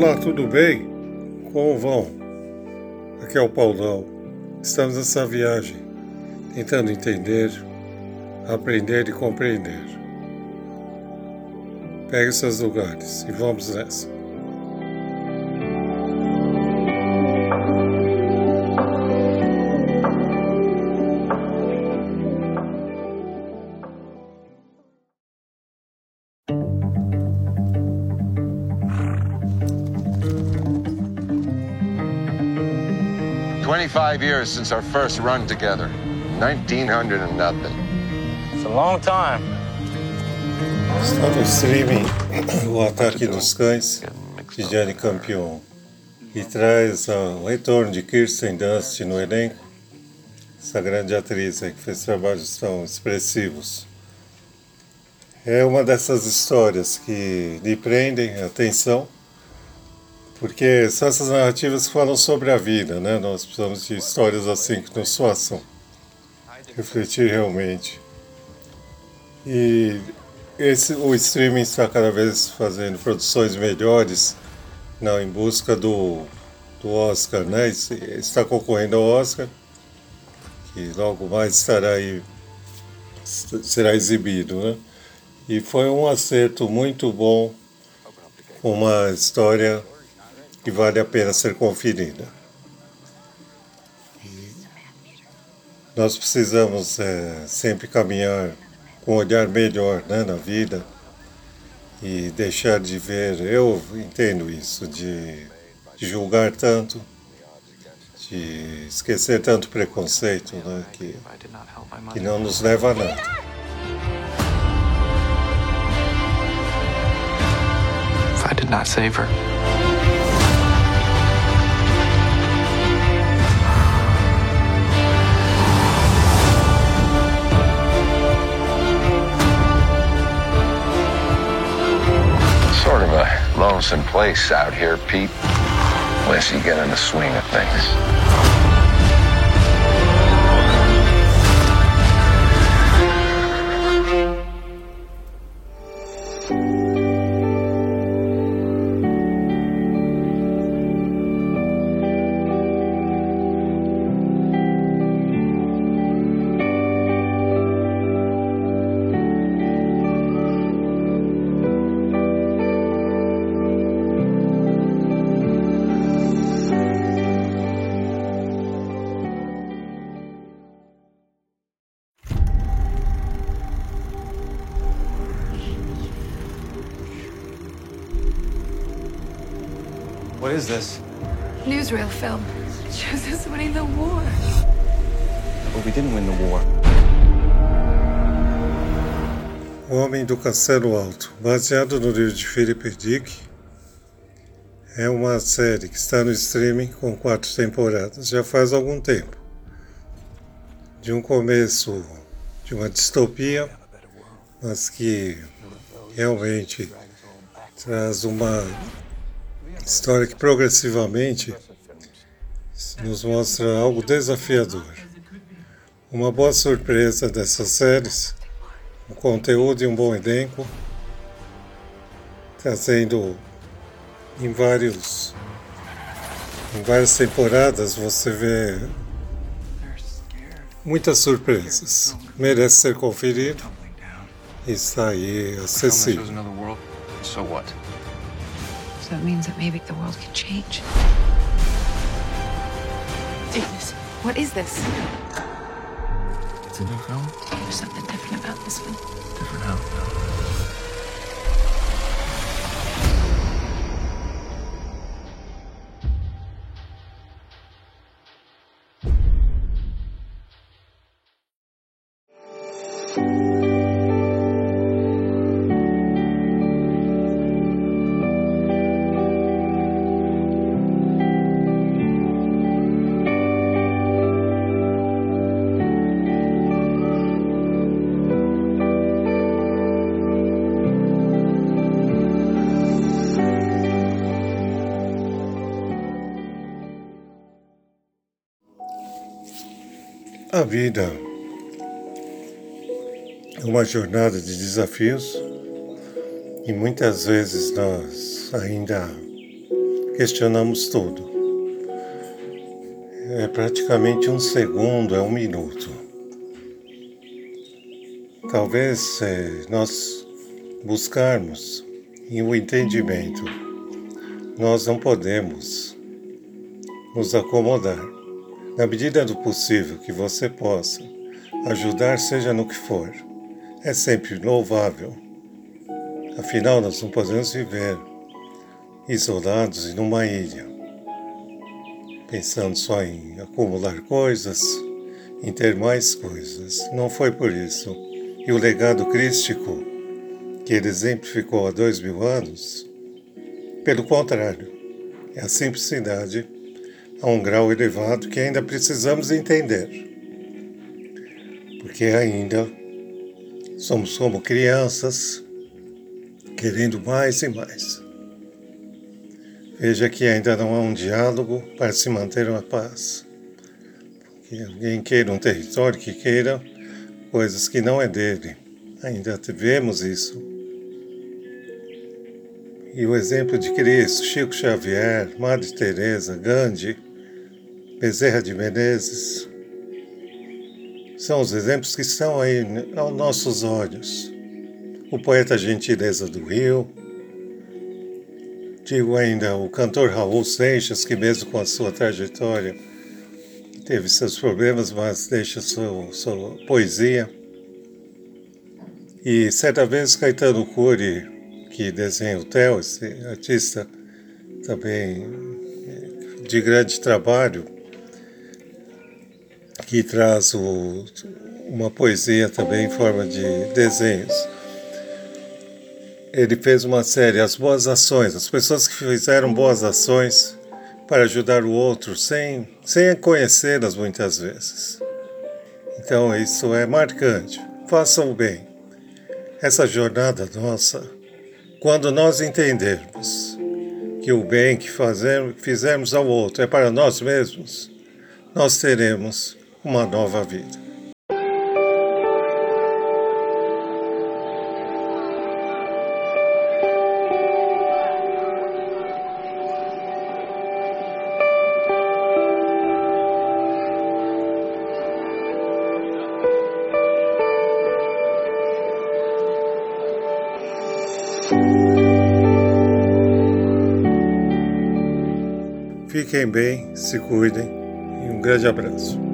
Olá, tudo bem? Como vão? Aqui é o Paulão. Estamos nessa viagem, tentando entender, aprender e compreender. Pegue seus lugares e vamos nessa. 25 years since our first run together. 1900 and nothing. It's a long time. Está no streaming O Ataque dos Cães, de Gianni Campion, e traz o retorno de Kirsten Dunst no elenco, essa grande atriz que fez trabalhos tão expressivos. É uma dessas histórias que lhe prendem a atenção porque são essas narrativas que falam sobre a vida, né? Nós precisamos de histórias assim que nos façam refletir realmente. E esse, o streaming está cada vez fazendo produções melhores não, em busca do, do Oscar, né? Está concorrendo ao Oscar, que logo mais estará aí, será exibido, né? E foi um acerto muito bom, uma história que vale a pena ser conferida. nós precisamos é, sempre caminhar com um olhar melhor né, na vida e deixar de ver, eu entendo isso, de, de julgar tanto, de esquecer tanto preconceito né, que, que não nos leva a nada. Not save her. Lonesome place out here, Pete. Unless you get in the swing of things. What is this? Newsreel film. It shows us winning the war. But we didn't win the war. O Homem do Castelo Alto, baseado no livro de Philip Dick, é uma série que está no streaming com quatro temporadas, já faz algum tempo. De um começo de uma distopia, mas que realmente traz uma História que progressivamente nos mostra algo desafiador. Uma boa surpresa dessas séries, um conteúdo e um bom elenco, trazendo em vários em várias temporadas você vê muitas surpresas. Merece ser conferido está aí acessível. So it means that maybe the world can change. Davis, what is this? It's a new film. There's something different about this one. Different how? A vida é uma jornada de desafios e muitas vezes nós ainda questionamos tudo. É praticamente um segundo, é um minuto. Talvez é, nós buscarmos em o um entendimento, nós não podemos nos acomodar. Na medida do possível que você possa ajudar, seja no que for, é sempre louvável. Afinal, nós não podemos viver isolados em uma ilha, pensando só em acumular coisas, em ter mais coisas. Não foi por isso. E o legado crístico que ele exemplificou há dois mil anos, pelo contrário, é a simplicidade a um grau elevado que ainda precisamos entender. Porque ainda somos como crianças, querendo mais e mais. Veja que ainda não há um diálogo para se manter uma paz. Que alguém queira um território que queira coisas que não é dele. Ainda vemos isso. E o exemplo de Cristo, Chico Xavier, Madre Teresa, Gandhi, Bezerra de Menezes, são os exemplos que estão aí aos nossos olhos. O poeta Gentileza do Rio, Digo ainda o cantor Raul Seixas, que mesmo com a sua trajetória teve seus problemas, mas deixa sua, sua poesia. E certa vez Caetano Cury, que desenha o Theo, esse artista também de grande trabalho, que traz o, uma poesia também em forma de desenhos ele fez uma série, As Boas Ações, as pessoas que fizeram boas ações para ajudar o outro sem, sem conhecê-las muitas vezes. Então isso é marcante. Façam o bem. Essa jornada nossa, quando nós entendermos que o bem que fazemos, fizermos ao outro é para nós mesmos, nós teremos uma nova vida. Fiquem bem, se cuidem e um grande abraço.